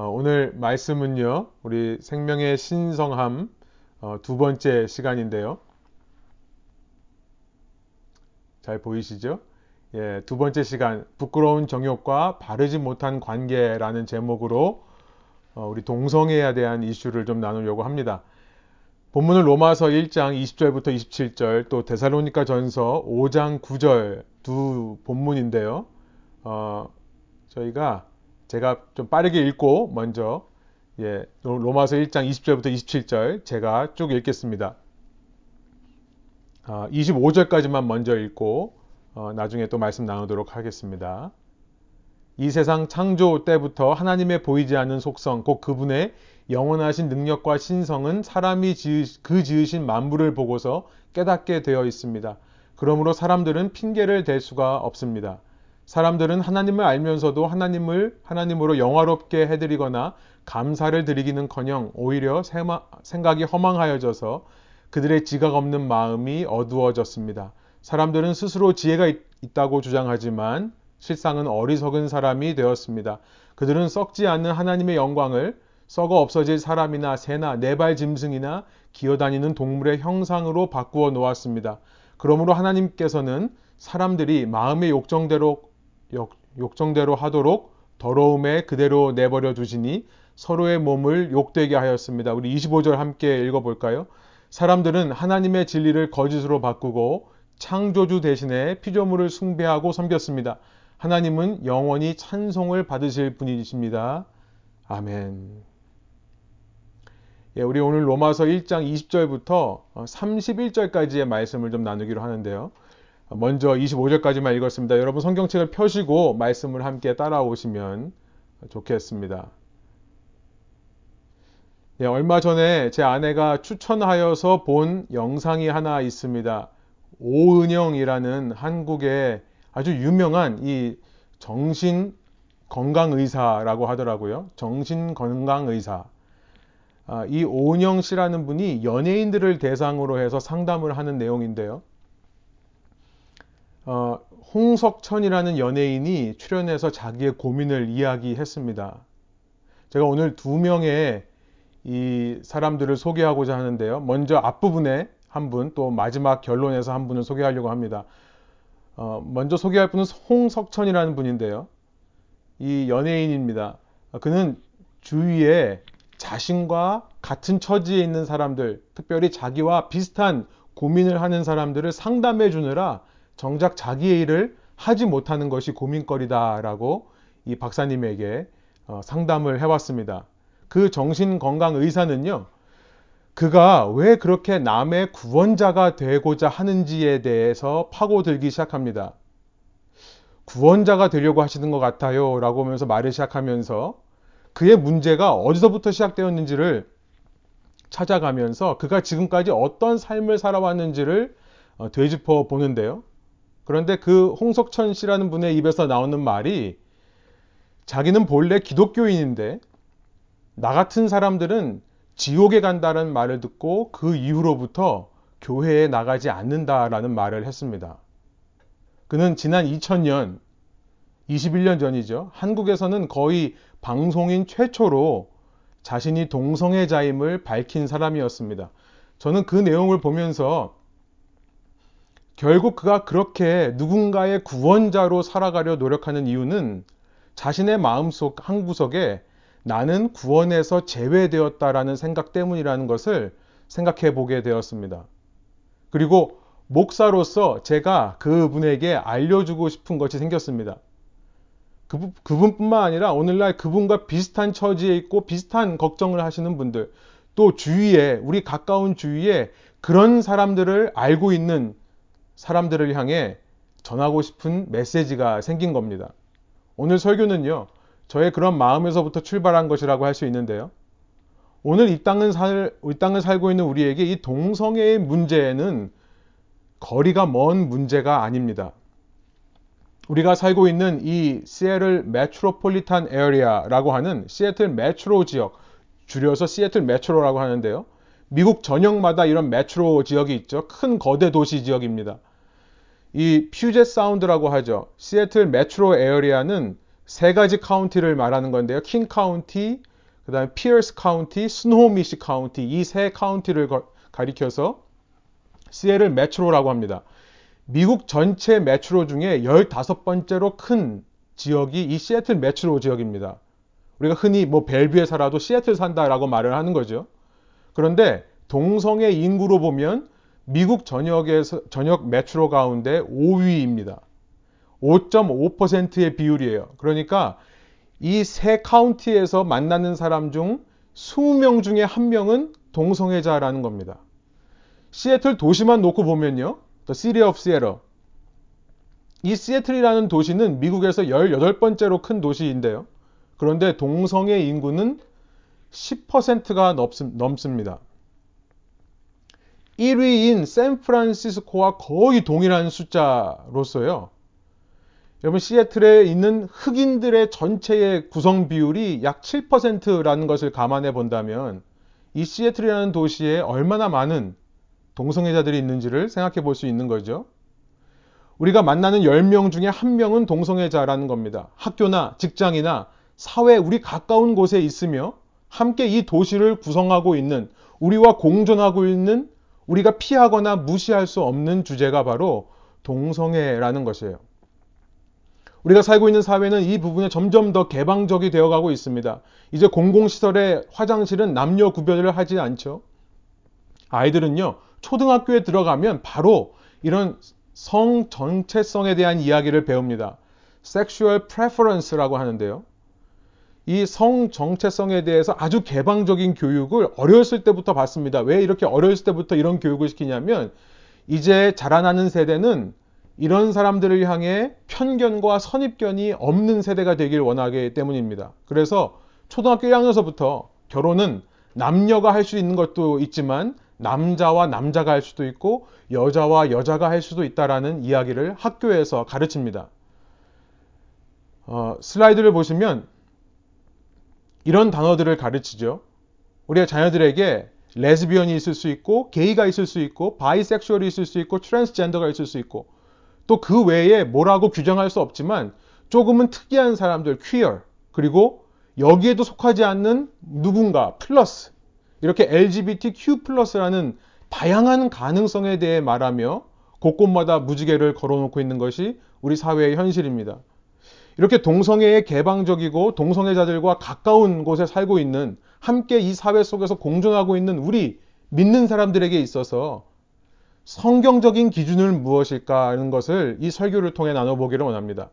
어, 오늘 말씀은요, 우리 생명의 신성함 어, 두 번째 시간인데요. 잘 보이시죠? 예, 두 번째 시간, 부끄러운 정욕과 바르지 못한 관계라는 제목으로 어, 우리 동성애에 대한 이슈를 좀 나누려고 합니다. 본문은 로마서 1장 20절부터 27절, 또 데살로니카 전서 5장 9절 두 본문인데요. 어, 저희가 제가 좀 빠르게 읽고 먼저 예, 로마서 1장 20절부터 27절 제가 쭉 읽겠습니다. 아, 25절까지만 먼저 읽고 어, 나중에 또 말씀 나누도록 하겠습니다. 이 세상 창조 때부터 하나님의 보이지 않는 속성, 곧 그분의 영원하신 능력과 신성은 사람이 지으, 그 지으신 만물을 보고서 깨닫게 되어 있습니다. 그러므로 사람들은 핑계를 댈 수가 없습니다. 사람들은 하나님을 알면서도 하나님을 하나님으로 영화롭게 해드리거나 감사를 드리기는커녕 오히려 생각이 허망하여져서 그들의 지각 없는 마음이 어두워졌습니다. 사람들은 스스로 지혜가 있다고 주장하지만 실상은 어리석은 사람이 되었습니다. 그들은 썩지 않는 하나님의 영광을 썩어 없어질 사람이나 새나 네발 짐승이나 기어다니는 동물의 형상으로 바꾸어 놓았습니다. 그러므로 하나님께서는 사람들이 마음의 욕정대로 욕정대로 하도록 더러움에 그대로 내버려 두시니 서로의 몸을 욕되게 하였습니다. 우리 25절 함께 읽어볼까요? 사람들은 하나님의 진리를 거짓으로 바꾸고 창조주 대신에 피조물을 숭배하고 섬겼습니다. 하나님은 영원히 찬송을 받으실 분이십니다. 아멘. 예, 우리 오늘 로마서 1장 20절부터 31절까지의 말씀을 좀 나누기로 하는데요. 먼저 25절까지만 읽었습니다. 여러분 성경책을 펴시고 말씀을 함께 따라오시면 좋겠습니다. 네, 얼마 전에 제 아내가 추천하여서 본 영상이 하나 있습니다. 오은영이라는 한국의 아주 유명한 이 정신 건강 의사라고 하더라고요. 정신 건강 의사. 아, 이 오은영 씨라는 분이 연예인들을 대상으로 해서 상담을 하는 내용인데요. 어, 홍석천이라는 연예인이 출연해서 자기의 고민을 이야기했습니다. 제가 오늘 두 명의 이 사람들을 소개하고자 하는데요. 먼저 앞부분에 한 분, 또 마지막 결론에서 한 분을 소개하려고 합니다. 어, 먼저 소개할 분은 홍석천이라는 분인데요. 이 연예인입니다. 그는 주위에 자신과 같은 처지에 있는 사람들, 특별히 자기와 비슷한 고민을 하는 사람들을 상담해 주느라 정작 자기의 일을 하지 못하는 것이 고민거리다라고 이 박사님에게 어, 상담을 해왔습니다. 그 정신건강 의사는요, 그가 왜 그렇게 남의 구원자가 되고자 하는지에 대해서 파고들기 시작합니다. 구원자가 되려고 하시는 것 같아요. 라고 하면서 말을 시작하면서 그의 문제가 어디서부터 시작되었는지를 찾아가면서 그가 지금까지 어떤 삶을 살아왔는지를 어, 되짚어 보는데요. 그런데 그 홍석천 씨라는 분의 입에서 나오는 말이 자기는 본래 기독교인인데 나 같은 사람들은 지옥에 간다는 말을 듣고 그 이후로부터 교회에 나가지 않는다라는 말을 했습니다. 그는 지난 2000년, 21년 전이죠. 한국에서는 거의 방송인 최초로 자신이 동성애자임을 밝힌 사람이었습니다. 저는 그 내용을 보면서 결국 그가 그렇게 누군가의 구원자로 살아가려 노력하는 이유는 자신의 마음속 한 구석에 나는 구원에서 제외되었다라는 생각 때문이라는 것을 생각해 보게 되었습니다. 그리고 목사로서 제가 그분에게 알려주고 싶은 것이 생겼습니다. 그, 그분뿐만 아니라 오늘날 그분과 비슷한 처지에 있고 비슷한 걱정을 하시는 분들, 또 주위에, 우리 가까운 주위에 그런 사람들을 알고 있는 사람들을 향해 전하고 싶은 메시지가 생긴 겁니다. 오늘 설교는요, 저의 그런 마음에서부터 출발한 것이라고 할 수 있는데요. 오늘 이 땅을, 살, 이 땅을 살고 있는 우리에게 이 동성애의 문제는 거리가 먼 문제가 아닙니다. 우리가 살고 있는 이 시애틀 metropolitan area라고 하는 시애틀 메트로 지역, 줄여서 시애틀 메트로라고 하는데요. 미국 전역마다 이런 메트로 지역이 있죠. 큰 거대 도시 지역입니다. 이 퓨젯 사운드라고 하죠. 시애틀 메트로 area는 세 가지 카운티를 말하는 건데요. 킹 카운티, 그 다음에 피어스 카운티, 스노우미시 카운티 이 세 카운티를 가리켜서 시애틀 메트로라고 합니다. 미국 전체 메트로 중에 15번째로 큰 지역이 이 시애틀 메트로 지역입니다. 우리가 흔히 뭐 벨뷰에 살아도 시애틀 산다라고 말을 하는 거죠. 그런데 동성애 인구로 보면 미국 전역에서 전역 메트로 가운데 5위입니다. 5.5%의 비율이에요. 그러니까 이 세 카운티에서 만나는 사람 중 20명 중에 한 명은 동성애자라는 겁니다. 시애틀 도시만 놓고 보면요. The City of Seattle. 이 시애틀이라는 도시는 미국에서 18번째로 큰 도시인데요. 그런데 동성애 인구는 10%가 넘습니다. 1위인 샌프란시스코와 거의 동일한 숫자로서요. 여러분 시애틀에 있는 흑인들의 전체의 구성 비율이 약 7%라는 것을 감안해 본다면 이 시애틀이라는 도시에 얼마나 많은 동성애자들이 있는지를 생각해 볼 수 있는 거죠. 우리가 만나는 10명 중에 한 명은 동성애자라는 겁니다. 학교나 직장이나 사회 우리 가까운 곳에 있으며 함께 이 도시를 구성하고 있는 우리와 공존하고 있는 우리가 피하거나 무시할 수 없는 주제가 바로 동성애라는 것이에요. 우리가 살고 있는 사회는 이 부분에 점점 더 개방적이 되어가고 있습니다. 이제 공공시설의 화장실은 남녀 구별을 하지 않죠. 아이들은요, 초등학교에 들어가면 바로 이런 성 정체성에 대한 이야기를 배웁니다. sexual preference라고 하는데요. 이 성 정체성에 대해서 아주 개방적인 교육을 어렸을 때부터 받습니다. 왜 이렇게 어렸을 때부터 이런 교육을 시키냐면 이제 자라나는 세대는 이런 사람들을 향해 편견과 선입견이 없는 세대가 되길 원하기 때문입니다. 그래서 초등학교 1학년서부터 결혼은 남녀가 할 수 있는 것도 있지만 남자와 남자가 할 수도 있고 여자와 여자가 할 수도 있다라는 이야기를 학교에서 가르칩니다. 어, 슬라이드를 보시면 이런 단어들을 가르치죠. 우리가 자녀들에게 레즈비언이 있을 수 있고 게이가 있을 수 있고 bisexual이 있을 수 있고 트랜스젠더가 있을 수 있고 또 그 외에 뭐라고 규정할 수 없지만 조금은 특이한 사람들, 퀴어, 그리고 여기에도 속하지 않는 누군가, 플러스, 이렇게 LGBTQ 플러스라는 다양한 가능성에 대해 말하며 곳곳마다 무지개를 걸어놓고 있는 것이 우리 사회의 현실입니다. 이렇게 동성애에 개방적이고 동성애자들과 가까운 곳에 살고 있는 함께 이 사회 속에서 공존하고 있는 우리 믿는 사람들에게 있어서 성경적인 기준은 무엇일까 하는 것을 이 설교를 통해 나눠보기를 원합니다.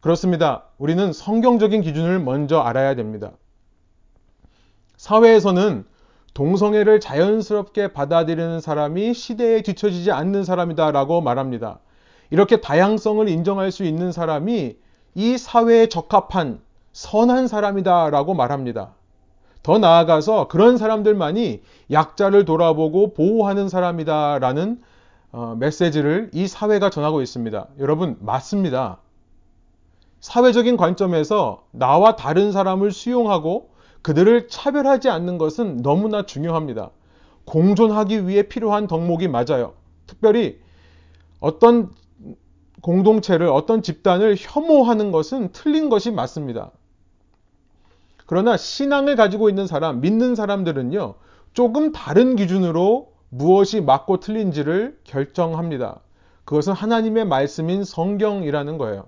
그렇습니다. 우리는 성경적인 기준을 먼저 알아야 됩니다. 사회에서는 동성애를 자연스럽게 받아들이는 사람이 시대에 뒤처지지 않는 사람이다라고 말합니다. 이렇게 다양성을 인정할 수 있는 사람이 이 사회에 적합한 선한 사람이다 라고 말합니다. 더 나아가서 그런 사람들만이 약자를 돌아보고 보호하는 사람이다 라는 어, 메시지를 이 사회가 전하고 있습니다. 여러분, 맞습니다. 사회적인 관점에서 나와 다른 사람을 수용하고 그들을 차별하지 않는 것은 너무나 중요합니다. 공존하기 위해 필요한 덕목이 맞아요. 특별히 어떤 공동체를, 어떤 집단을 혐오하는 것은 틀린 것이 맞습니다. 그러나 신앙을 가지고 있는 사람, 믿는 사람들은요, 조금 다른 기준으로 무엇이 맞고 틀린지를 결정합니다. 그것은 하나님의 말씀인 성경이라는 거예요.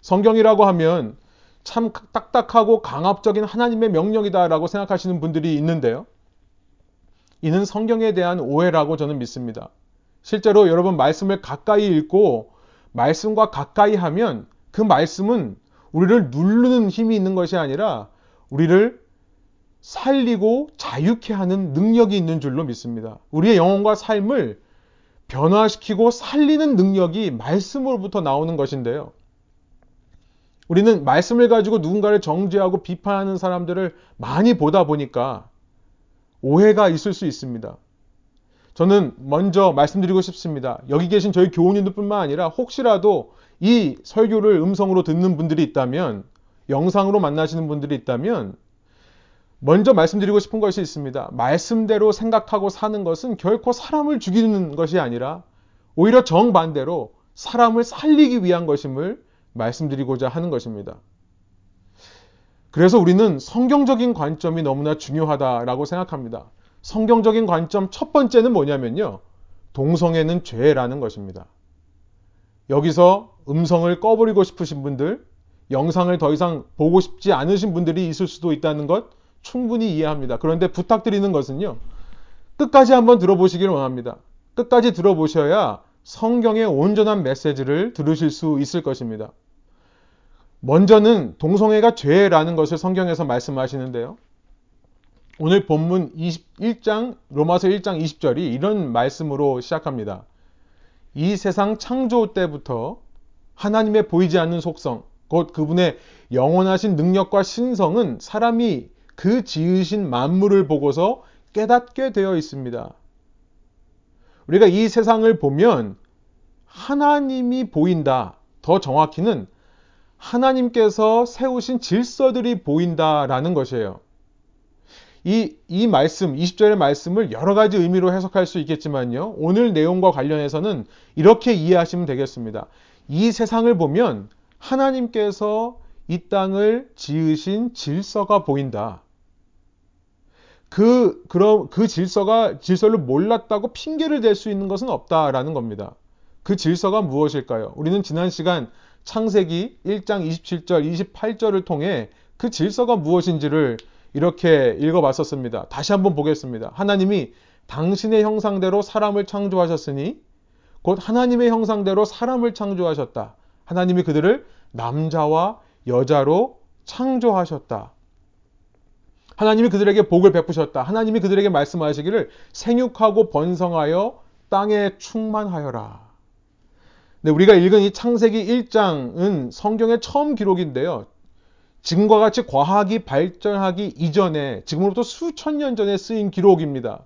성경이라고 하면 참 딱딱하고 강압적인 하나님의 명령이다라고 생각하시는 분들이 있는데요. 이는 성경에 대한 오해라고 저는 믿습니다. 실제로 여러분 말씀을 가까이 읽고 말씀과 가까이 하면 그 말씀은 우리를 누르는 힘이 있는 것이 아니라 우리를 살리고 자유케 하는 능력이 있는 줄로 믿습니다. 우리의 영혼과 삶을 변화시키고 살리는 능력이 말씀으로부터 나오는 것인데요. 우리는 말씀을 가지고 누군가를 정죄하고 비판하는 사람들을 많이 보다 보니까 오해가 있을 수 있습니다. 저는 먼저 말씀드리고 싶습니다. 여기 계신 저희 교우님들 뿐만 아니라 혹시라도 이 설교를 음성으로 듣는 분들이 있다면, 영상으로 만나시는 분들이 있다면, 먼저 말씀드리고 싶은 것이 있습니다. 말씀대로 생각하고 사는 것은 결코 사람을 죽이는 것이 아니라 오히려 정반대로 사람을 살리기 위한 것임을 말씀드리고자 하는 것입니다. 그래서 우리는 성경적인 관점이 너무나 중요하다라고 생각합니다. 성경적인 관점 첫 번째는 뭐냐면요. 동성애는 죄라는 것입니다. 여기서 음성을 꺼버리고 싶으신 분들, 영상을 더 이상 보고 싶지 않으신 분들이 있을 수도 있다는 것 충분히 이해합니다. 그런데 부탁드리는 것은요. 끝까지 한번 들어보시기를 원합니다. 끝까지 들어보셔야 성경의 온전한 메시지를 들으실 수 있을 것입니다. 먼저는 동성애가 죄라는 것을 성경에서 말씀하시는데요. 오늘 본문 21장, 로마서 1장 20절이 이런 말씀으로 시작합니다. 이 세상 창조 때부터 하나님의 보이지 않는 속성, 곧 그분의 영원하신 능력과 신성은 사람이 그 지으신 만물을 보고서 깨닫게 되어 있습니다. 우리가 이 세상을 보면 하나님이 보인다. 더 정확히는 하나님께서 세우신 질서들이 보인다라는 것이에요. 이, 이 말씀, 20절의 말씀을 여러 가지 의미로 해석할 수 있겠지만요. 오늘 내용과 관련해서는 이렇게 이해하시면 되겠습니다. 이 세상을 보면 하나님께서 이 땅을 지으신 질서가 보인다. 그, 그럼 그 질서가, 질서를 몰랐다고 핑계를 댈 수 있는 것은 없다라는 겁니다. 그 질서가 무엇일까요? 우리는 지난 시간 창세기 1장 27절, 28절을 통해 그 질서가 무엇인지를 이렇게 읽어봤었습니다. 다시 한번 보겠습니다. 하나님이 당신의 형상대로 사람을 창조하셨으니 곧 하나님의 형상대로 사람을 창조하셨다. 하나님이 그들을 남자와 여자로 창조하셨다. 하나님이 그들에게 복을 베푸셨다. 하나님이 그들에게 말씀하시기를 생육하고 번성하여 땅에 충만하여라. 네, 우리가 읽은 이 창세기 1장은 성경의 처음 기록인데요. 지금과 같이 과학이 발전하기 이전에 지금으로부터 수천 년 전에 쓰인 기록입니다.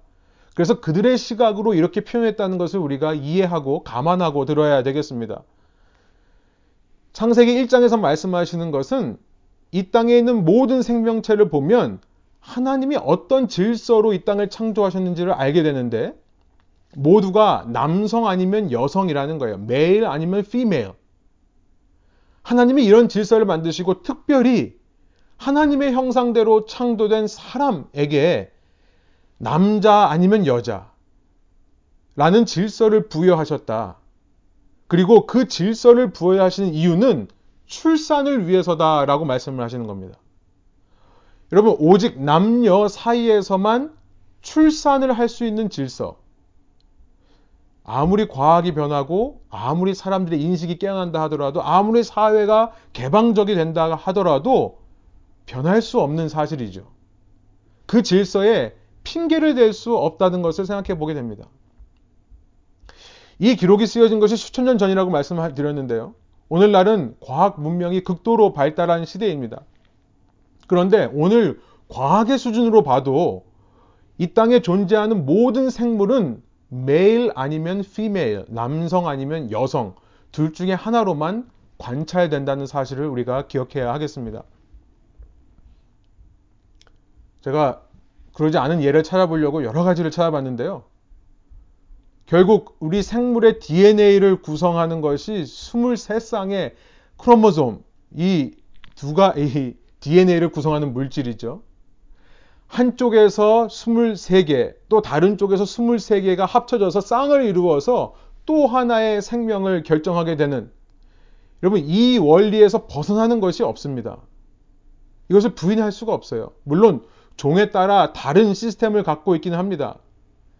그래서 그들의 시각으로 이렇게 표현했다는 것을 우리가 이해하고 감안하고 들어야 되겠습니다. 창세기 1장에서 말씀하시는 것은 이 땅에 있는 모든 생명체를 보면 하나님이 어떤 질서로 이 땅을 창조하셨는지를 알게 되는데 모두가 남성 아니면 여성이라는 거예요. 메일 아니면 female. 하나님이 이런 질서를 만드시고 특별히 하나님의 형상대로 창조된 사람에게 남자 아니면 여자 라는 질서를 부여하셨다. 그리고 그 질서를 부여하시는 이유는 출산을 위해서다라고 말씀을 하시는 겁니다. 여러분, 오직 남녀 사이에서만 출산을 할 수 있는 질서. 아무리 과학이 변하고 아무리 사람들의 인식이 깨어난다 하더라도 아무리 사회가 개방적이 된다 하더라도 변할 수 없는 사실이죠. 그 질서에 핑계를 댈 수 없다는 것을 생각해 보게 됩니다. 이 기록이 쓰여진 것이 수천 년 전이라고 말씀드렸는데요. 오늘날은 과학 문명이 극도로 발달한 시대입니다. 그런데 오늘 과학의 수준으로 봐도 이 땅에 존재하는 모든 생물은 메일 아니면 피메일, 남성 아니면 여성 둘 중에 하나로만 관찰된다는 사실을 우리가 기억해야 하겠습니다. 제가 그러지 않은 예를 찾아보려고 여러 가지를 찾아봤는데요. 결국 우리 생물의 DNA를 구성하는 것이 23쌍의 크로모솜, 이 두가, 이 DNA를 구성하는 물질이죠. 한쪽에서 23개, 또 다른 쪽에서 23개가 합쳐져서 쌍을 이루어서 또 하나의 생명을 결정하게 되는 여러분 이 원리에서 벗어나는 것이 없습니다. 이것을 부인할 수가 없어요. 물론 종에 따라 다른 시스템을 갖고 있기는 합니다.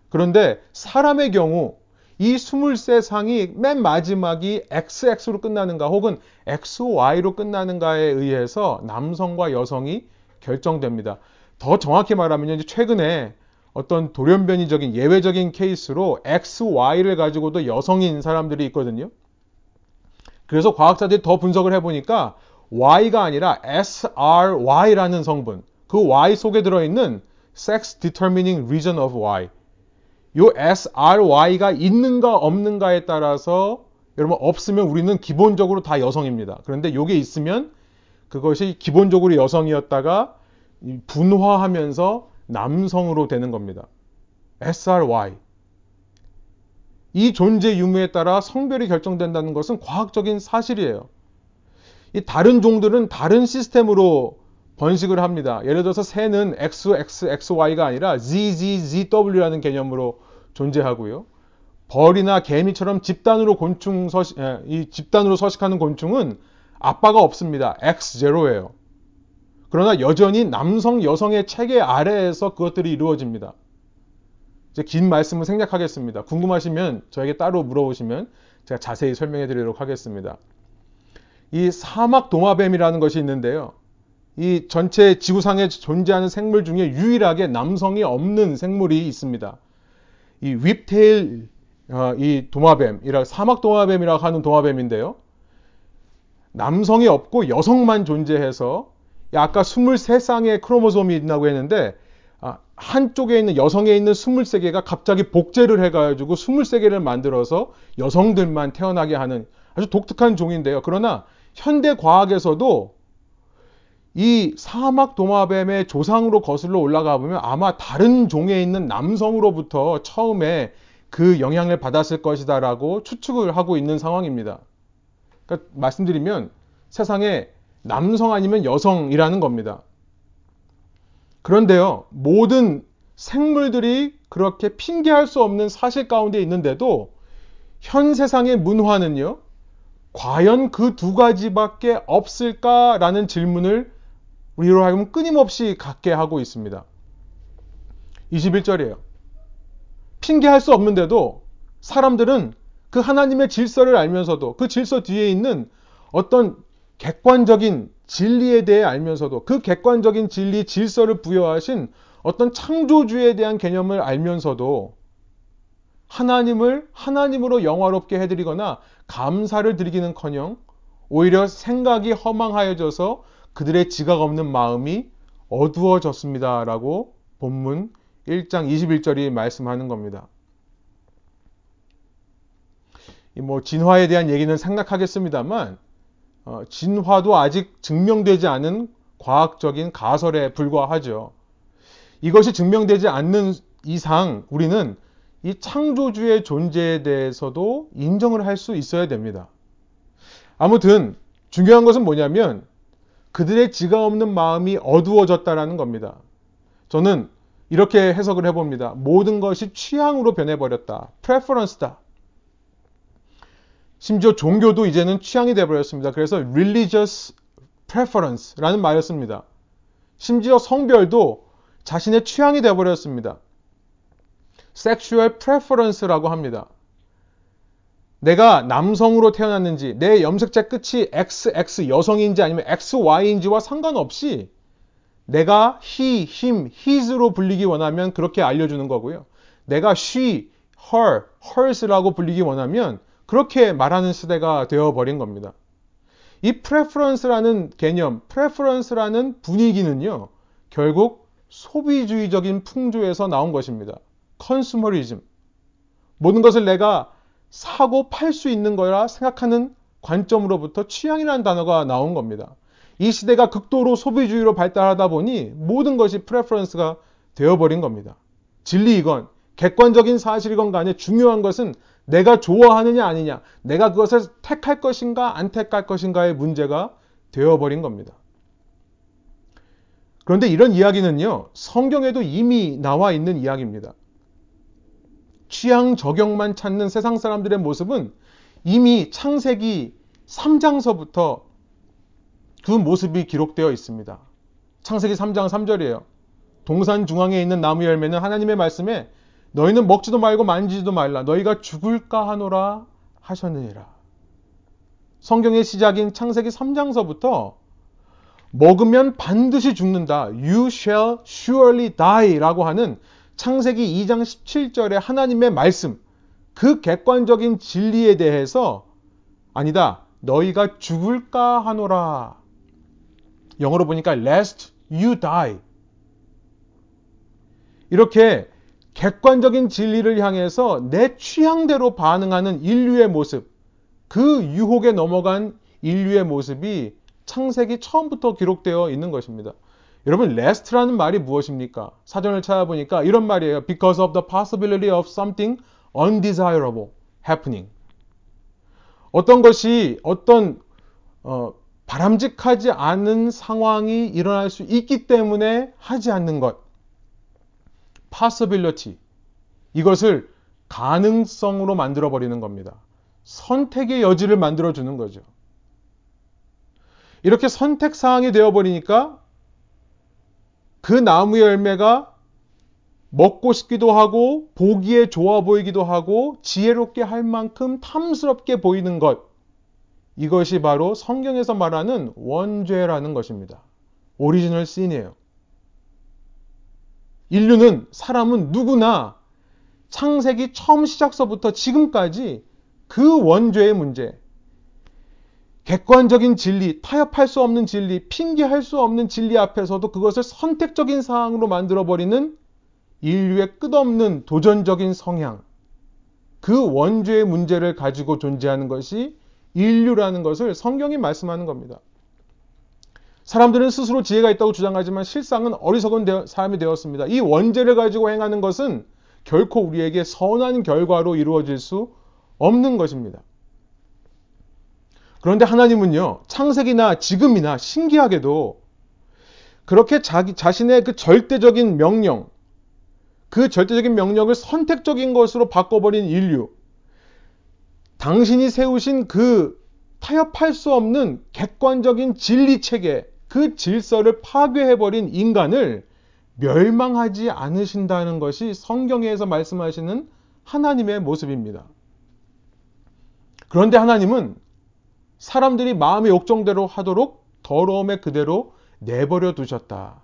그런데 사람의 경우 이 23상이 맨 마지막이 XX로 끝나는가 혹은 XY로 끝나는가에 의해서 남성과 여성이 결정됩니다. 더 정확히 말하면 최근에 어떤 돌연변이적인 예외적인 케이스로 XY를 가지고도 여성인 사람들이 있거든요. 그래서 과학자들이 더 분석을 해보니까 Y가 아니라 SRY라는 성분, 그 Y 속에 들어있는 Sex Determining Region of Y, 요 SRY가 있는가 없는가에 따라서 여러분 없으면 우리는 기본적으로 다 여성입니다. 그런데 요게 있으면 그것이 기본적으로 여성이었다가 분화하면서 남성으로 되는 겁니다. SRY. 이 존재 유무에 따라 성별이 결정된다는 것은 과학적인 사실이에요. 이 다른 종들은 다른 시스템으로 번식을 합니다. 예를 들어서 새는 X, X, XY가 아니라 Z, Z, ZW라는 개념으로 존재하고요. 벌이나 개미처럼 집단으로 곤충 서식, 예, 이 집단으로 서식하는 곤충은 아빠가 없습니다. X0예요. 그러나 여전히 남성, 여성의 체계 아래에서 그것들이 이루어집니다. 이제 긴 말씀을 생략하겠습니다. 궁금하시면 저에게 따로 물어보시면 제가 자세히 설명해 드리도록 하겠습니다. 이 사막 도마뱀이라는 것이 있는데요. 이 전체 지구상에 존재하는 생물 중에 유일하게 남성이 없는 생물이 있습니다. 이 윕테일 어, 이 도마뱀이라 사막 도마뱀이라고 하는 도마뱀인데요. 남성이 없고 여성만 존재해서 아까 23쌍의 크로모솜이 있다고 했는데 아, 한쪽에 있는 여성에 있는 23개가 갑자기 복제를 해가지고 23개를 만들어서 여성들만 태어나게 하는 아주 독특한 종인데요. 그러나 현대 과학에서도 이 사막 도마뱀의 조상으로 거슬러 올라가 보면 아마 다른 종에 있는 남성으로부터 처음에 그 영향을 받았을 것이다라고 추측을 하고 있는 상황입니다. 그러니까 말씀드리면 세상에 남성 아니면 여성이라는 겁니다. 그런데요, 모든 생물들이 그렇게 핑계할 수 없는 사실 가운데 있는데도 현 세상의 문화는요, 과연 그 두 가지밖에 없을까라는 질문을 우리로 하여금 끊임없이 갖게 하고 있습니다. 21절이에요. 핑계할 수 없는데도 사람들은 그 하나님의 질서를 알면서도 그 질서 뒤에 있는 어떤 객관적인 진리에 대해 알면서도 그 객관적인 진리, 질서를 부여하신 어떤 창조주에 대한 개념을 알면서도 하나님을 하나님으로 영화롭게 해드리거나 감사를 드리기는 커녕 오히려 생각이 허망하여져서 그들의 지각 없는 마음이 어두워졌습니다. 라고 본문 1장 21절이 말씀하는 겁니다. 뭐 진화에 대한 얘기는 생략하겠습니다만 어, 진화도 아직 증명되지 않은 과학적인 가설에 불과하죠. 이것이 증명되지 않는 이상 우리는 이 창조주의 존재에 대해서도 인정을 할 수 있어야 됩니다. 아무튼 중요한 것은 뭐냐면 그들의 지가 없는 마음이 어두워졌다라는 겁니다. 저는 이렇게 해석을 해봅니다. 모든 것이 취향으로 변해버렸다. 프레퍼런스다. 심지어 종교도 이제는 취향이 되어버렸습니다. 그래서 religious preference라는 말을 씁니다. 심지어 성별도 자신의 취향이 되어버렸습니다. sexual preference라고 합니다. 내가 남성으로 태어났는지, 내 염색체 끝이 XX 여성인지 아니면 XY인지와 상관없이 내가 he, him, his로 불리기 원하면 그렇게 알려주는 거고요. 내가 she, her, hers라고 불리기 원하면 그렇게 말하는 시대가 되어버린 겁니다. 이 preference라는 개념, preference라는 분위기는요, 결국 소비주의적인 풍조에서 나온 것입니다. Consumerism. 모든 것을 내가 사고 팔 수 있는 거라 생각하는 관점으로부터 취향이라는 단어가 나온 겁니다. 이 시대가 극도로 소비주의로 발달하다 보니 모든 것이 preference가 되어버린 겁니다. 진리이건 객관적인 사실이건 간에 중요한 것은 내가 좋아하느냐 아니냐, 내가 그것을 택할 것인가 안 택할 것인가의 문제가 되어버린 겁니다. 그런데 이런 이야기는요, 성경에도 이미 나와 있는 이야기입니다. 취향 저격만 찾는 세상 사람들의 모습은 이미 창세기 3장서부터 그 모습이 기록되어 있습니다. 창세기 3장 3절이에요. 동산 중앙에 있는 나무 열매는 하나님의 말씀에 너희는 먹지도 말고 만지지도 말라. 너희가 죽을까 하노라 하셨느니라. 성경의 시작인 창세기 3장서부터 먹으면 반드시 죽는다. You shall surely die 라고 하는 창세기 2장 17절의 하나님의 말씀, 그 객관적인 진리에 대해서 아니다. 너희가 죽을까 하노라. 영어로 보니까 lest you die. 이렇게 객관적인 진리를 향해서 내 취향대로 반응하는 인류의 모습, 그 유혹에 넘어간 인류의 모습이 창세기 처음부터 기록되어 있는 것입니다. 여러분, lest라는 말이 무엇입니까? 사전을 찾아보니까 이런 말이에요. Because of the possibility of something undesirable happening. 어떤 것이 어떤 어, 바람직하지 않은 상황이 일어날 수 있기 때문에 하지 않는 것. Possibility. 이것을 가능성으로 만들어 버리는 겁니다. 선택의 여지를 만들어 주는 거죠. 이렇게 선택 사항이 되어 버리니까 그 나무의 열매가 먹고 싶기도 하고 보기에 좋아 보이기도 하고 지혜롭게 할 만큼 탐스럽게 보이는 것. 이것이 바로 성경에서 말하는 원죄라는 것입니다. Original sin이에요. 인류는 사람은 누구나 창세기 처음 시작서부터 지금까지 그 원죄의 문제, 객관적인 진리, 타협할 수 없는 진리, 핑계할 수 없는 진리 앞에서도 그것을 선택적인 사항으로 만들어버리는 인류의 끝없는 도전적인 성향, 그 원죄의 문제를 가지고 존재하는 것이 인류라는 것을 성경이 말씀하는 겁니다. 사람들은 스스로 지혜가 있다고 주장하지만 실상은 어리석은 사람이 되었습니다. 이 원죄를 가지고 행하는 것은 결코 우리에게 선한 결과로 이루어질 수 없는 것입니다. 그런데 하나님은요, 창세기나 지금이나 신기하게도 그렇게 자기 자신의 그 절대적인 명령, 그 절대적인 명령을 선택적인 것으로 바꿔버린 인류, 당신이 세우신 그 타협할 수 없는 객관적인 진리 체계, 그 질서를 파괴해버린 인간을 멸망하지 않으신다는 것이 성경에서 말씀하시는 하나님의 모습입니다. 그런데 하나님은 사람들이 마음의 욕정대로 하도록 더러움에 그대로 내버려 두셨다.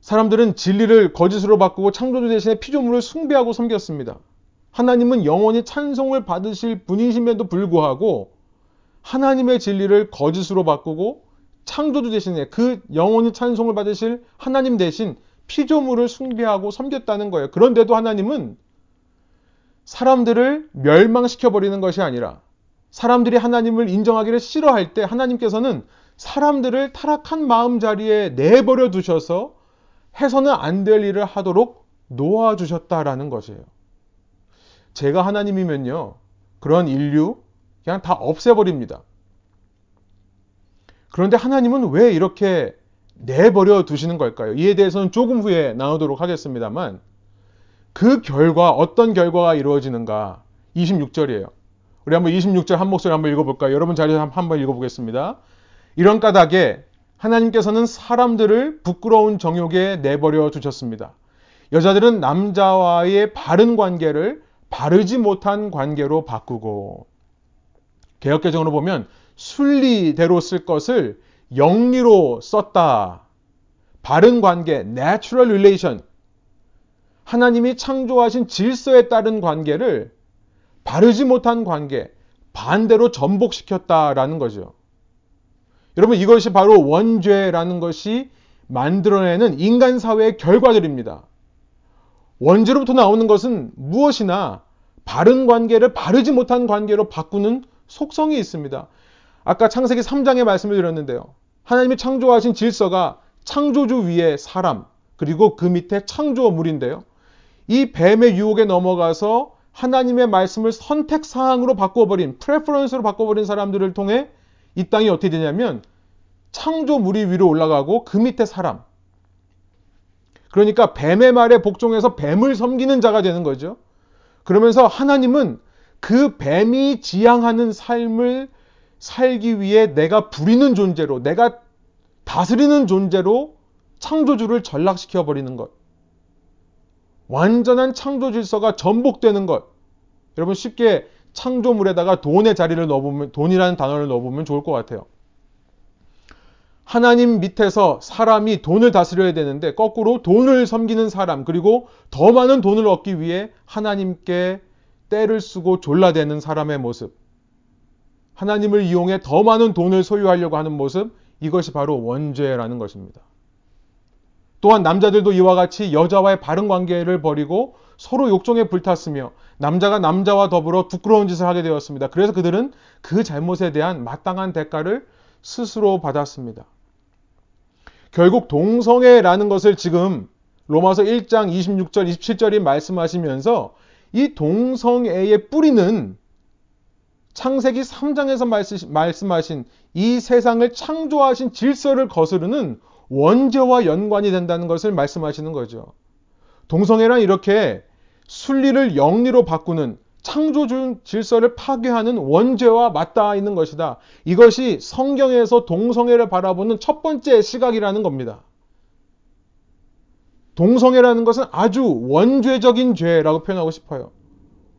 사람들은 진리를 거짓으로 바꾸고 창조주 대신에 피조물을 숭배하고 섬겼습니다. 하나님은 영원히 찬송을 받으실 분이심에도 불구하고 하나님의 진리를 거짓으로 바꾸고 창조주 대신에 그 영원히 찬송을 받으실 하나님 대신 피조물을 숭배하고 섬겼다는 거예요. 그런데도 하나님은 사람들을 멸망시켜버리는 것이 아니라 사람들이 하나님을 인정하기를 싫어할 때 하나님께서는 사람들을 타락한 마음 자리에 내버려 두셔서 해서는 안 될 일을 하도록 놓아주셨다라는 것이에요. 제가 하나님이면요. 그런 인류 그냥 다 없애버립니다. 그런데 하나님은 왜 이렇게 내버려 두시는 걸까요? 이에 대해서는 조금 후에 나누도록 하겠습니다만 그 결과 어떤 결과가 이루어지는가 26절이에요. 우리 한번 26절 한 목소리 한번 읽어볼까요? 여러분 자리에서 한번 읽어보겠습니다. 이런 까닭에 하나님께서는 사람들을 부끄러운 정욕에 내버려 두셨습니다. 여자들은 남자와의 바른 관계를 바르지 못한 관계로 바꾸고 개혁개정으로 보면 순리대로 쓸 것을 영리로 썼다. 바른 관계, natural relation. 하나님이 창조하신 질서에 따른 관계를 바르지 못한 관계, 반대로 전복시켰다라는 거죠. 여러분, 이것이 바로 원죄라는 것이 만들어내는 인간 사회의 결과들입니다. 원죄로부터 나오는 것은 무엇이나 바른 관계를 바르지 못한 관계로 바꾸는 속성이 있습니다. 아까 창세기 3장에 말씀을 드렸는데요. 하나님이 창조하신 질서가 창조주 위에 사람, 그리고 그 밑에 창조물인데요. 이 뱀의 유혹에 넘어가서 하나님의 말씀을 선택 사항으로 바꿔버린 preference로 바꿔버린 사람들을 통해 이 땅이 어떻게 되냐면 창조물이 위로 올라가고 그 밑에 사람. 그러니까 뱀의 말에 복종해서 뱀을 섬기는 자가 되는 거죠. 그러면서 하나님은 그 뱀이 지향하는 삶을 살기 위해 내가 부리는 존재로, 내가 다스리는 존재로 창조주를 전락시켜 버리는 것. 완전한 창조 질서가 전복되는 것. 여러분 쉽게 창조물에다가 돈의 자리를 넣어보면, 돈이라는 단어를 넣어보면 좋을 것 같아요. 하나님 밑에서 사람이 돈을 다스려야 되는데 거꾸로 돈을 섬기는 사람 그리고 더 많은 돈을 얻기 위해 하나님께 때를 쓰고 졸라대는 사람의 모습. 하나님을 이용해 더 많은 돈을 소유하려고 하는 모습. 이것이 바로 원죄라는 것입니다. 또한 남자들도 이와 같이 여자와의 바른 관계를 버리고 서로 욕정에 불탔으며 남자가 남자와 더불어 부끄러운 짓을 하게 되었습니다. 그래서 그들은 그 잘못에 대한 마땅한 대가를 스스로 받았습니다. 결국 동성애라는 것을 지금 로마서 1장 26절, 27절이 말씀하시면서 이 동성애의 뿌리는 창세기 3장에서 말씀하신 이 세상을 창조하신 질서를 거스르는 원죄와 연관이 된다는 것을 말씀하시는 거죠. 동성애란 이렇게 순리를 영리로 바꾸는 창조 질서를 파괴하는 원죄와 맞닿아 있는 것이다. 이것이 성경에서 동성애를 바라보는 첫 번째 시각이라는 겁니다. 동성애라는 것은 아주 원죄적인 죄라고 표현하고 싶어요.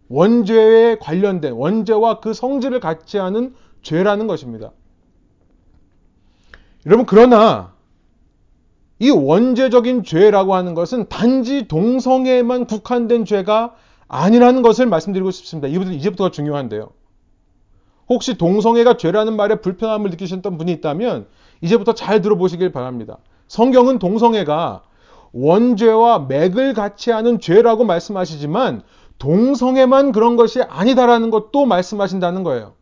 원죄에 관련된 원죄와 그 성질을 같이 하는 죄라는 것입니다. 여러분 그러나 이 원죄적인 죄라고 하는 것은 단지 동성애에만 국한된 죄가 아니라는 것을 말씀드리고 싶습니다. 이제부터가 중요한데요. 혹시 동성애가 죄라는 말에 불편함을 느끼셨던 분이 있다면 이제부터 잘 들어보시길 바랍니다. 성경은 동성애가 원죄와 맥을 같이 하는 죄라고 말씀하시지만 동성애만 그런 것이 아니다라는 것도 말씀하신다는 거예요.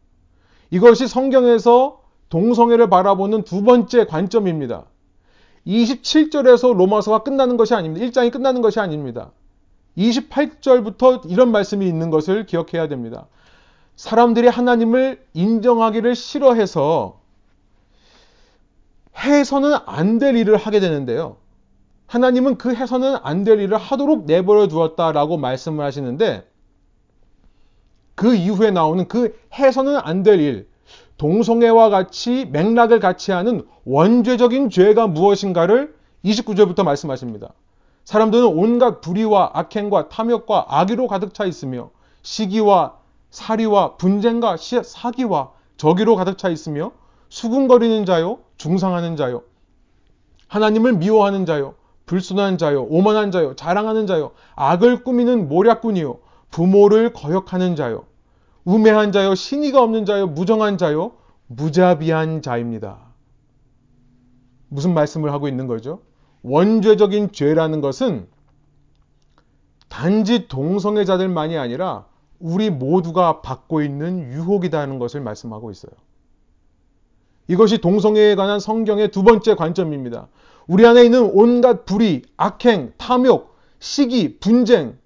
이것이 성경에서 동성애를 바라보는 두 번째 관점입니다. 27절에서 로마서가 끝나는 것이 아닙니다. 1장이 끝나는 것이 아닙니다. 28절부터 이런 말씀이 있는 것을 기억해야 됩니다. 사람들이 하나님을 인정하기를 싫어해서 해서는 안 될 일을 하게 되는데요. 하나님은 그 해서는 안 될 일을 하도록 내버려 두었다라고 말씀을 하시는데 그 이후에 나오는 그 해서는 안 될 일, 동성애와 같이 맥락을 같이 하는 원죄적인 죄가 무엇인가를 29절부터 말씀하십니다. 사람들은 온갖 불의와 악행과 탐욕과 악의로 가득 차 있으며 시기와 사리와 분쟁과 사기와 저기로 가득 차 있으며 수군거리는 자요, 중상하는 자요, 하나님을 미워하는 자요, 불순한 자요, 오만한 자요, 자랑하는 자요, 악을 꾸미는 모략꾼이요, 부모를 거역하는 자요, 우매한 자요, 신의가 없는 자요, 무정한 자요, 무자비한 자입니다. 무슨 말씀을 하고 있는 거죠? 원죄적인 죄라는 것은 단지 동성애자들만이 아니라 우리 모두가 받고 있는 유혹이다는 것을 말씀하고 있어요. 이것이 동성애에 관한 성경의 두 번째 관점입니다. 우리 안에 있는 온갖 불의, 악행, 탐욕, 시기, 분쟁,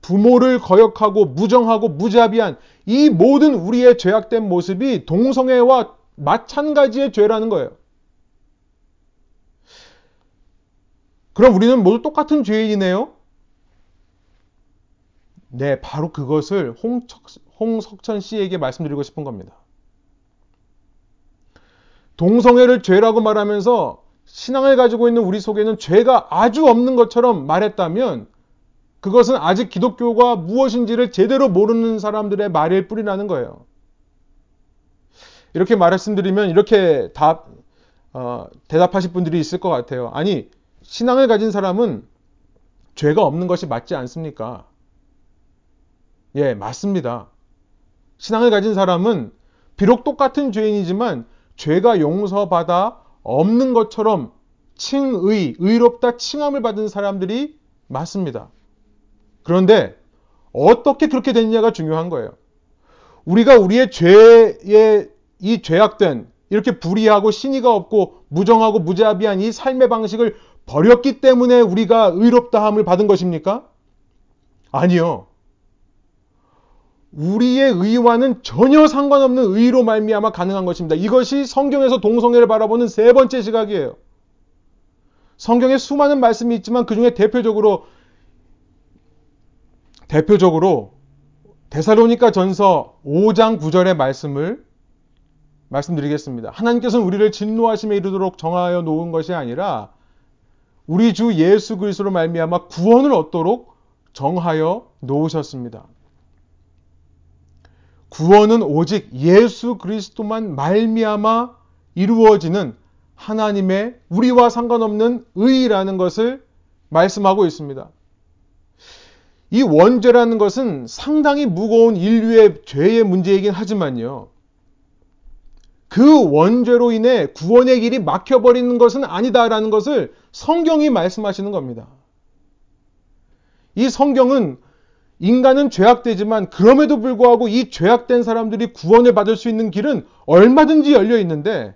부모를 거역하고 무정하고 무자비한 이 모든 우리의 죄악된 모습이 동성애와 마찬가지의 죄라는 거예요. 그럼 우리는 모두 똑같은 죄인이네요? 네, 바로 그것을 홍석, 홍석천 씨에게 말씀드리고 싶은 겁니다. 동성애를 죄라고 말하면서 신앙을 가지고 있는 우리 속에는 죄가 아주 없는 것처럼 말했다면 그것은 아직 기독교가 무엇인지를 제대로 모르는 사람들의 말일 뿐이라는 거예요. 이렇게 말씀드리면 이렇게 답, 어, 대답하실 분들이 있을 것 같아요. 아니, 신앙을 가진 사람은 죄가 없는 것이 맞지 않습니까? 예, 맞습니다. 신앙을 가진 사람은 비록 똑같은 죄인이지만 죄가 용서받아 없는 것처럼 칭의, 의롭다 칭함을 받은 사람들이 맞습니다. 그런데 어떻게 그렇게 됐냐가 중요한 거예요. 우리가 우리의 죄에 이 죄악된 이렇게 불의하고 신의가 없고 무정하고 무자비한 이 삶의 방식을 버렸기 때문에 우리가 의롭다함을 받은 것입니까? 아니요. 우리의 의와는 전혀 상관없는 의로 말미암아 가능한 것입니다. 이것이 성경에서 동성애를 바라보는 세 번째 시각이에요. 성경에 수많은 말씀이 있지만 그 중에 대표적으로 대표적으로 데살로니가 전서 5장 9절의 말씀을 말씀드리겠습니다. 하나님께서는 우리를 진노하심에 이르도록 정하여 놓은 것이 아니라 우리 주 예수 그리스도로 말미암아 구원을 얻도록 정하여 놓으셨습니다. 구원은 오직 예수 그리스도만 말미암아 이루어지는 하나님의 우리와 상관없는 의라는 것을 말씀하고 있습니다. 이 원죄라는 것은 상당히 무거운 인류의 죄의 문제이긴 하지만요. 그 원죄로 인해 구원의 길이 막혀버리는 것은 아니다라는 것을 성경이 말씀하시는 겁니다. 이 성경은 인간은 죄악되지만 그럼에도 불구하고 이 죄악된 사람들이 구원을 받을 수 있는 길은 얼마든지 열려 있는데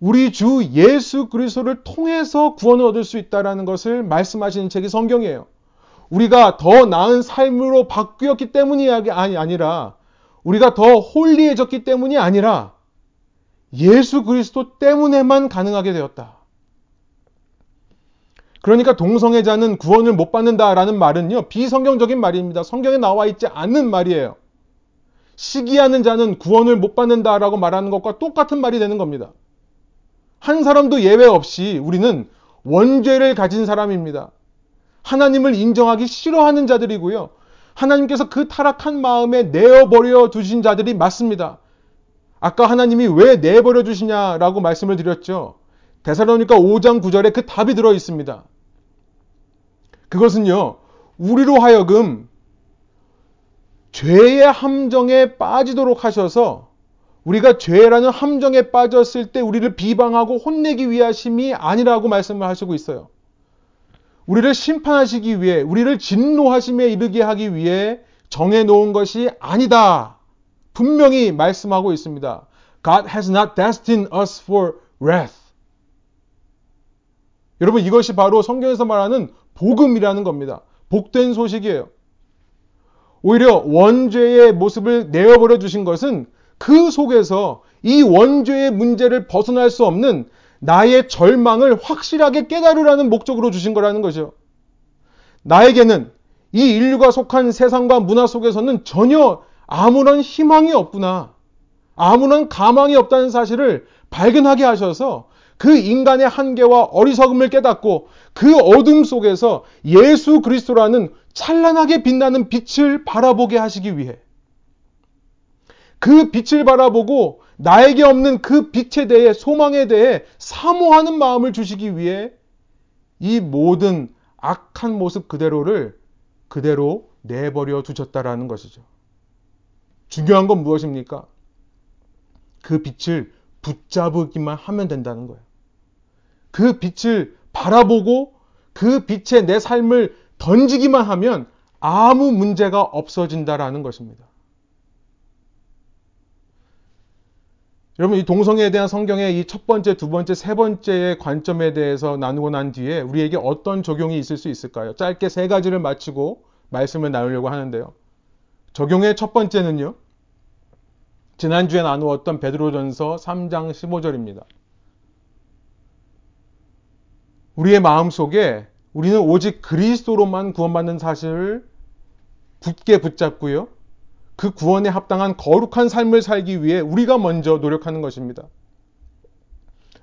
우리 주 예수 그리스도를 통해서 구원을 얻을 수 있다라는 것을 말씀하시는 책이 성경이에요. 우리가 더 나은 삶으로 바뀌었기 때문이 아니 아니라 우리가 더 홀리해졌기 때문이 아니라 예수 그리스도 때문에만 가능하게 되었다. 그러니까 동성애자는 구원을 못 받는다라는 말은요, 비성경적인 말입니다. 성경에 나와 있지 않는 말이에요. 시기하는 자는 구원을 못 받는다라고 말하는 것과 똑같은 말이 되는 겁니다. 한 사람도 예외 없이 우리는 원죄를 가진 사람입니다. 하나님을 인정하기 싫어하는 자들이고요. 하나님께서 그 타락한 마음에 내어버려 두신 자들이 맞습니다. 아까 하나님이 왜 내버려 주시냐라고 말씀을 드렸죠. 대사로니까 5장 9절에 그 답이 들어 있습니다. 그것은요, 우리로 하여금 죄의 함정에 빠지도록 하셔서 우리가 죄라는 함정에 빠졌을 때 우리를 비방하고 혼내기 위하심이 아니라고 말씀을 하시고 있어요. 우리를 심판하시기 위해, 우리를 진노하심에 이르게 하기 위해 정해 놓은 것이 아니다. 분명히 말씀하고 있습니다. God has not destined us for wrath. 여러분, 이것이 바로 성경에서 말하는 복음이라는 겁니다. 복된 소식이에요. 오히려 원죄의 모습을 내어버려 주신 것은 그 속에서 이 원죄의 문제를 벗어날 수 없는 나의 절망을 확실하게 깨달으라는 목적으로 주신 거라는 거죠. 나에게는 이 인류가 속한 세상과 문화 속에서는 전혀 아무런 희망이 없구나. 아무런 가망이 없다는 사실을 발견하게 하셔서 그 인간의 한계와 어리석음을 깨닫고 그 어둠 속에서 예수 그리스도라는 찬란하게 빛나는 빛을 바라보게 하시기 위해 그 빛을 바라보고 나에게 없는 그 빛에 대해 소망에 대해 사모하는 마음을 주시기 위해 이 모든 악한 모습 그대로를 그대로 내버려 두셨다라는 것이죠. 중요한 건 무엇입니까? 그 빛을 붙잡기만 하면 된다는 거예요. 그 빛을 바라보고 그 빛에 내 삶을 던지기만 하면 아무 문제가 없어진다라는 것입니다. 여러분, 이 동성애에 대한 성경의 이 첫 번째, 두 번째, 세 번째의 관점에 대해서 나누고 난 뒤에 우리에게 어떤 적용이 있을 수 있을까요? 짧게 세 가지를 마치고 말씀을 나누려고 하는데요. 적용의 첫 번째는요. 지난주에 나누었던 베드로전서 3장 15절입니다. 우리의 마음 속에 우리는 오직 그리스도로만 구원받는 사실을 굳게 붙잡고요. 그 구원에 합당한 거룩한 삶을 살기 위해 우리가 먼저 노력하는 것입니다.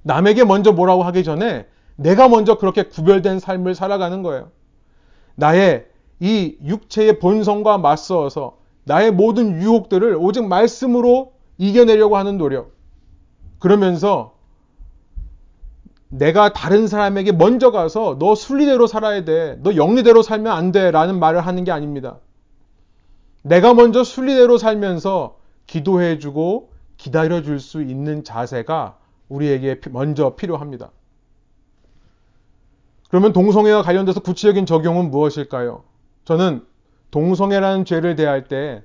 남에게 먼저 뭐라고 하기 전에 내가 먼저 그렇게 구별된 삶을 살아가는 거예요. 나의 이 육체의 본성과 맞서서 나의 모든 유혹들을 오직 말씀으로 이겨내려고 하는 노력. 그러면서 내가 다른 사람에게 먼저 가서 너 순리대로 살아야 돼. 너 영리대로 살면 안 돼. 라는 말을 하는 게 아닙니다. 내가 먼저 순리대로 살면서 기도해주고 기다려줄 수 있는 자세가 우리에게 먼저 필요합니다. 그러면 동성애와 관련돼서 구체적인 적용은 무엇일까요? 저는 동성애라는 죄를 대할 때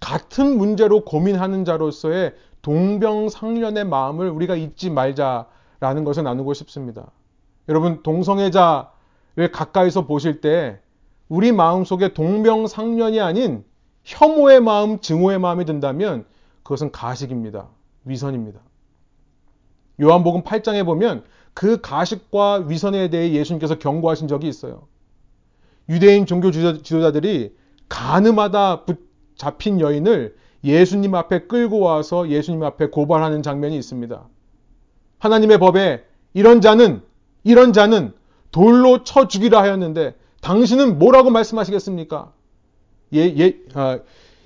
같은 문제로 고민하는 자로서의 동병상련의 마음을 우리가 잊지 말자 라는 것을 나누고 싶습니다. 여러분, 동성애자를 가까이서 보실 때 우리 마음 속에 동병상련이 아닌 혐오의 마음, 증오의 마음이 든다면 그것은 가식입니다. 위선입니다. 요한복음 8장에 보면 그 가식과 위선에 대해 예수님께서 경고하신 적이 있어요. 유대인 종교 지도자들이 가늠하다 잡힌 여인을 예수님 앞에 끌고 와서 예수님 앞에 고발하는 장면이 있습니다. 하나님의 법에 이런 자는 이런 자는 돌로 쳐 죽이라 하였는데 당신은 뭐라고 말씀하시겠습니까? 예, 예, 아,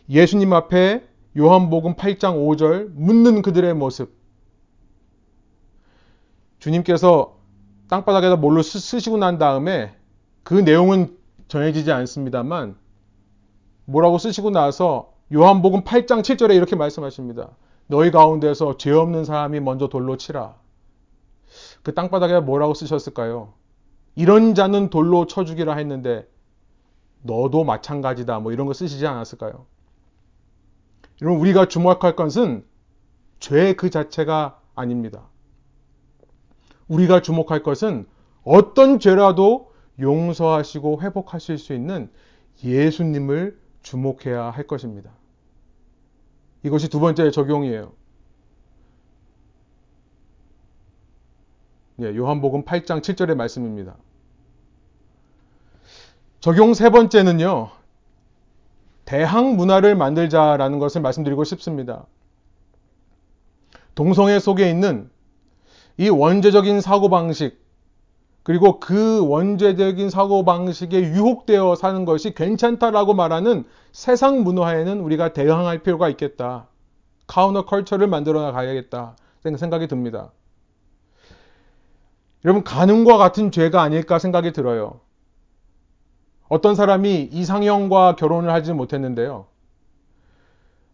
예수님 앞에 요한복음 8장 5절 묻는 그들의 모습. 주님께서 땅바닥에다 뭘로 쓰시고 난 다음에 그 내용은 전해지지 않습니다만 뭐라고 쓰시고 나서 요한복음 8장 7절에 이렇게 말씀하십니다. 너희 가운데서 죄 없는 사람이 먼저 돌로 치라. 그 땅바닥에 뭐라고 쓰셨을까요? 이런 자는 돌로 쳐 죽이라 했는데 너도 마찬가지다. 뭐 이런 거 쓰시지 않았을까요? 여러분, 우리가 주목할 것은 죄 그 자체가 아닙니다. 우리가 주목할 것은 어떤 죄라도 용서하시고 회복하실 수 있는 예수님을 주목해야 할 것입니다. 이것이 두 번째 적용이에요. 예, 요한복음 8장 7절의 말씀입니다. 적용 세 번째는요. 대항 문화를 만들자라는 것을 말씀드리고 싶습니다. 동성애 속에 있는 이 원죄적인 사고방식, 그리고 그 원죄적인 사고방식에 유혹되어 사는 것이 괜찮다라고 말하는 세상 문화에는 우리가 대항할 필요가 있겠다. 카우너 컬처를 만들어 나가야겠다. 생각이 듭니다. 여러분, 가늠과 같은 죄가 아닐까 생각이 들어요. 어떤 사람이 이상형과 결혼을 하지 못했는데요.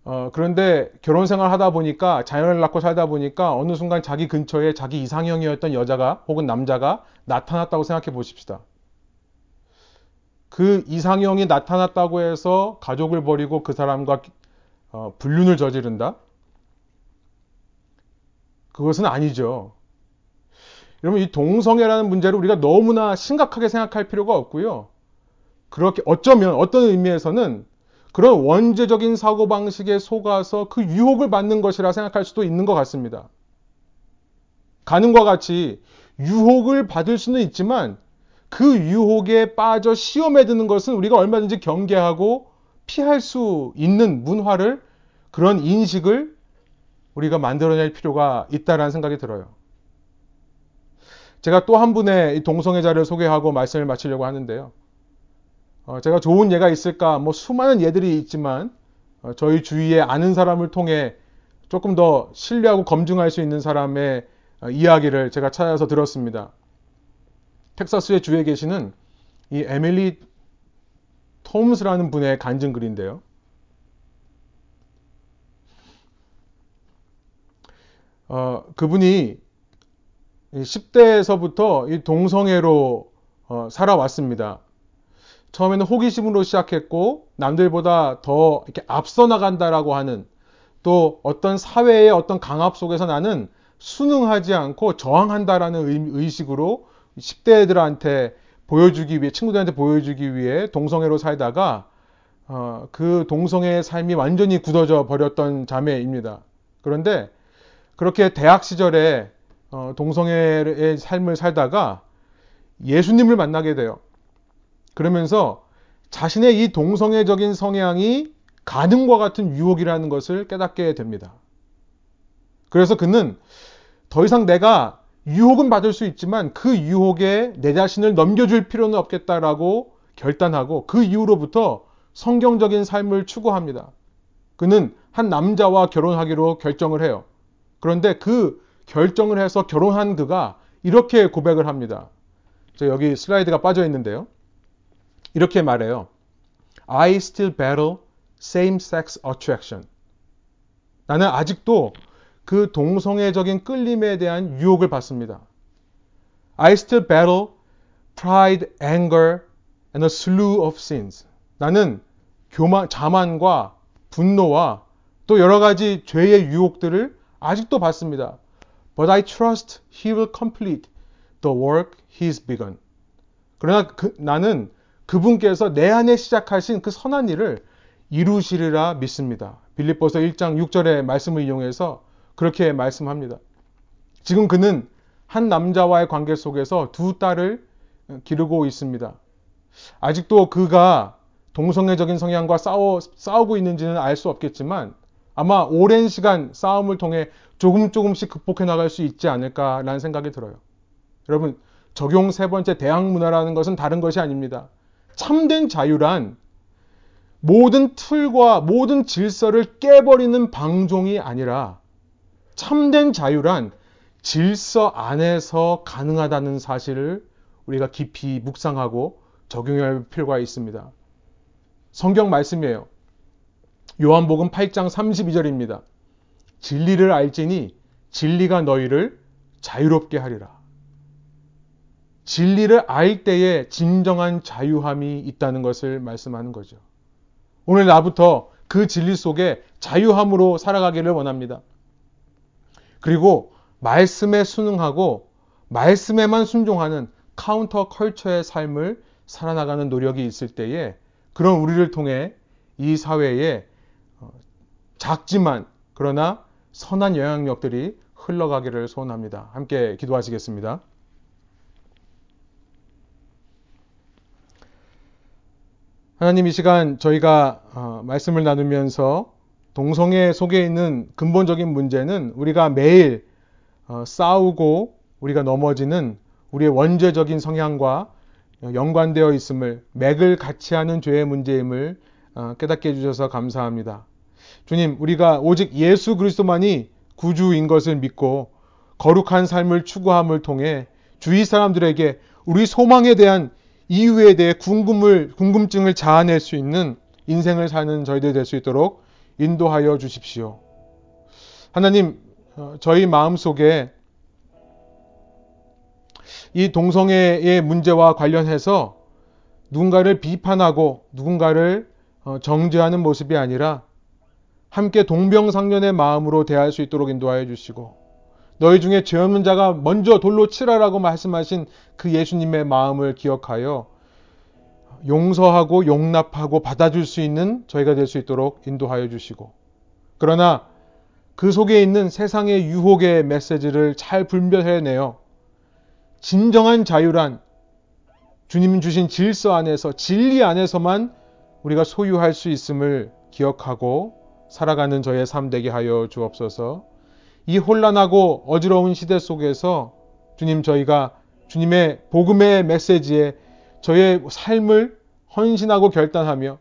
어, 그런데 결혼 생활 하다 보니까 자녀를 낳고 살다 보니까 어느 순간 자기 근처에 자기 이상형이었던 여자가 혹은 남자가 나타났다고 생각해 보십시다. 그 이상형이 나타났다고 해서 가족을 버리고 그 사람과 어, 불륜을 저지른다? 그것은 아니죠. 여러분, 이 동성애라는 문제를 우리가 너무나 심각하게 생각할 필요가 없고요. 그렇게 어쩌면 어떤 의미에서는 그런 원죄적인 사고방식에 속아서 그 유혹을 받는 것이라 생각할 수도 있는 것 같습니다. 가는과 같이 유혹을 받을 수는 있지만 그 유혹에 빠져 시험에 드는 것은 우리가 얼마든지 경계하고 피할 수 있는 문화를 그런 인식을 우리가 만들어낼 필요가 있다라는 생각이 들어요. 제가 또 한 분의 동성애자를 소개하고 말씀을 마치려고 하는데요. 어, 제가 좋은 예가 있을까? 뭐 수많은 예들이 있지만 어, 저희 주위에 아는 사람을 통해 조금 더 신뢰하고 검증할 수 있는 사람의 어, 이야기를 제가 찾아서 들었습니다. 텍사스의 주에 계시는 이 에밀리 톰스라는 분의 간증 글인데요. 어, 그분이 10대에서부터 이 동성애로 어, 살아왔습니다. 처음에는 호기심으로 시작했고 남들보다 더 이렇게 앞서 나간다라고 하는 또 어떤 사회의 어떤 강압 속에서 나는 순응하지 않고 저항한다라는 의식으로 10대 애들한테 보여주기 위해 친구들한테 보여주기 위해 동성애로 살다가 어, 그 동성애의 삶이 완전히 굳어져 버렸던 자매입니다. 그런데 그렇게 대학 시절에 어, 동성애의 삶을 살다가 예수님을 만나게 돼요. 그러면서 자신의 이 동성애적인 성향이 가능과 같은 유혹이라는 것을 깨닫게 됩니다. 그래서 그는 더 이상 내가 유혹은 받을 수 있지만 그 유혹에 내 자신을 넘겨줄 필요는 없겠다라고 결단하고 그 이후로부터 성경적인 삶을 추구합니다. 그는 한 남자와 결혼하기로 결정을 해요. 그런데 그 결정을 해서 결혼한 그가 이렇게 고백을 합니다. 여기 슬라이드가 빠져 있는데요. 이렇게 말해요. I still battle same-sex attraction. 나는 아직도 그 동성애적인 끌림에 대한 유혹을 받습니다. I still battle pride, anger, and a slew of sins. 나는 교만, 자만과 분노와 또 여러 가지 죄의 유혹들을 아직도 받습니다. But I trust he will complete the work he's begun. 그러나 그, 나는 그분께서 내 안에 시작하신 그 선한 일을 이루시리라 믿습니다. 빌립보서 1장 6절의 말씀을 이용해서 그렇게 말씀합니다. 지금 그는 한 남자와의 관계 속에서 두 딸을 기르고 있습니다. 아직도 그가 동성애적인 성향과 싸워, 싸우고 있는지는 알 수 없겠지만 아마 오랜 시간 싸움을 통해 조금 조금씩 극복해 나갈 수 있지 않을까라는 생각이 들어요. 여러분, 적용 세 번째 대학 문화라는 것은 다른 것이 아닙니다. 참된 자유란 모든 틀과 모든 질서를 깨버리는 방종이 아니라 참된 자유란 질서 안에서 가능하다는 사실을 우리가 깊이 묵상하고 적용할 필요가 있습니다. 성경 말씀이에요. 요한복음 8장 32절입니다. 진리를 알지니 진리가 너희를 자유롭게 하리라. 진리를 알 때에 진정한 자유함이 있다는 것을 말씀하는 거죠. 오늘 나부터 그 진리 속에 자유함으로 살아가기를 원합니다. 그리고 말씀에 순응하고 말씀에만 순종하는 counter culture의 삶을 살아나가는 노력이 있을 때에 그런 우리를 통해 이 사회에 어, 작지만 그러나 선한 영향력들이 흘러가기를 소원합니다. 함께 기도하시겠습니다. 하나님 이 시간 저희가 어, 말씀을 나누면서 동성애 속에 있는 근본적인 문제는 우리가 매일 어, 싸우고 우리가 넘어지는 우리의 원죄적인 성향과 연관되어 있음을 맥을 같이 하는 죄의 문제임을 어, 깨닫게 해주셔서 감사합니다. 주님, 우리가 오직 예수 그리스도만이 구주인 것을 믿고 거룩한 삶을 추구함을 통해 주위 사람들에게 우리 소망에 대한 이유에 대해 궁금을, 궁금증을 자아낼 수 있는 인생을 사는 저희들 될 수 있도록 인도하여 주십시오. 하나님, 어, 저희 마음 속에 이 동성애의 문제와 관련해서 누군가를 비판하고 누군가를 어, 정죄하는 모습이 아니라 함께 동병상련의 마음으로 대할 수 있도록 인도하여 주시고 너희 중에 죄 없는 자가 먼저 돌로 치라라고 말씀하신 그 예수님의 마음을 기억하여 용서하고 용납하고 받아줄 수 있는 저희가 될 수 있도록 인도하여 주시고 그러나 그 속에 있는 세상의 유혹의 메시지를 잘 분별해내어 진정한 자유란 주님 주신 질서 안에서 진리 안에서만 우리가 소유할 수 있음을 기억하고 살아가는 저의 삶 되게 하여 주옵소서. 이 혼란하고 어지러운 시대 속에서 주님 저희가 주님의 복음의 메시지에 저의 삶을 헌신하고 결단하며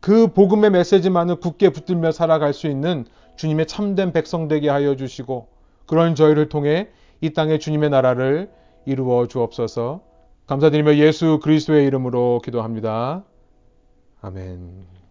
그 복음의 메시지만을 굳게 붙들며 살아갈 수 있는 주님의 참된 백성 되게 하여 주시고 그런 저희를 통해 이 땅에 주님의 나라를 이루어 주옵소서. 감사드리며 예수 그리스도의 이름으로 기도합니다. 아멘.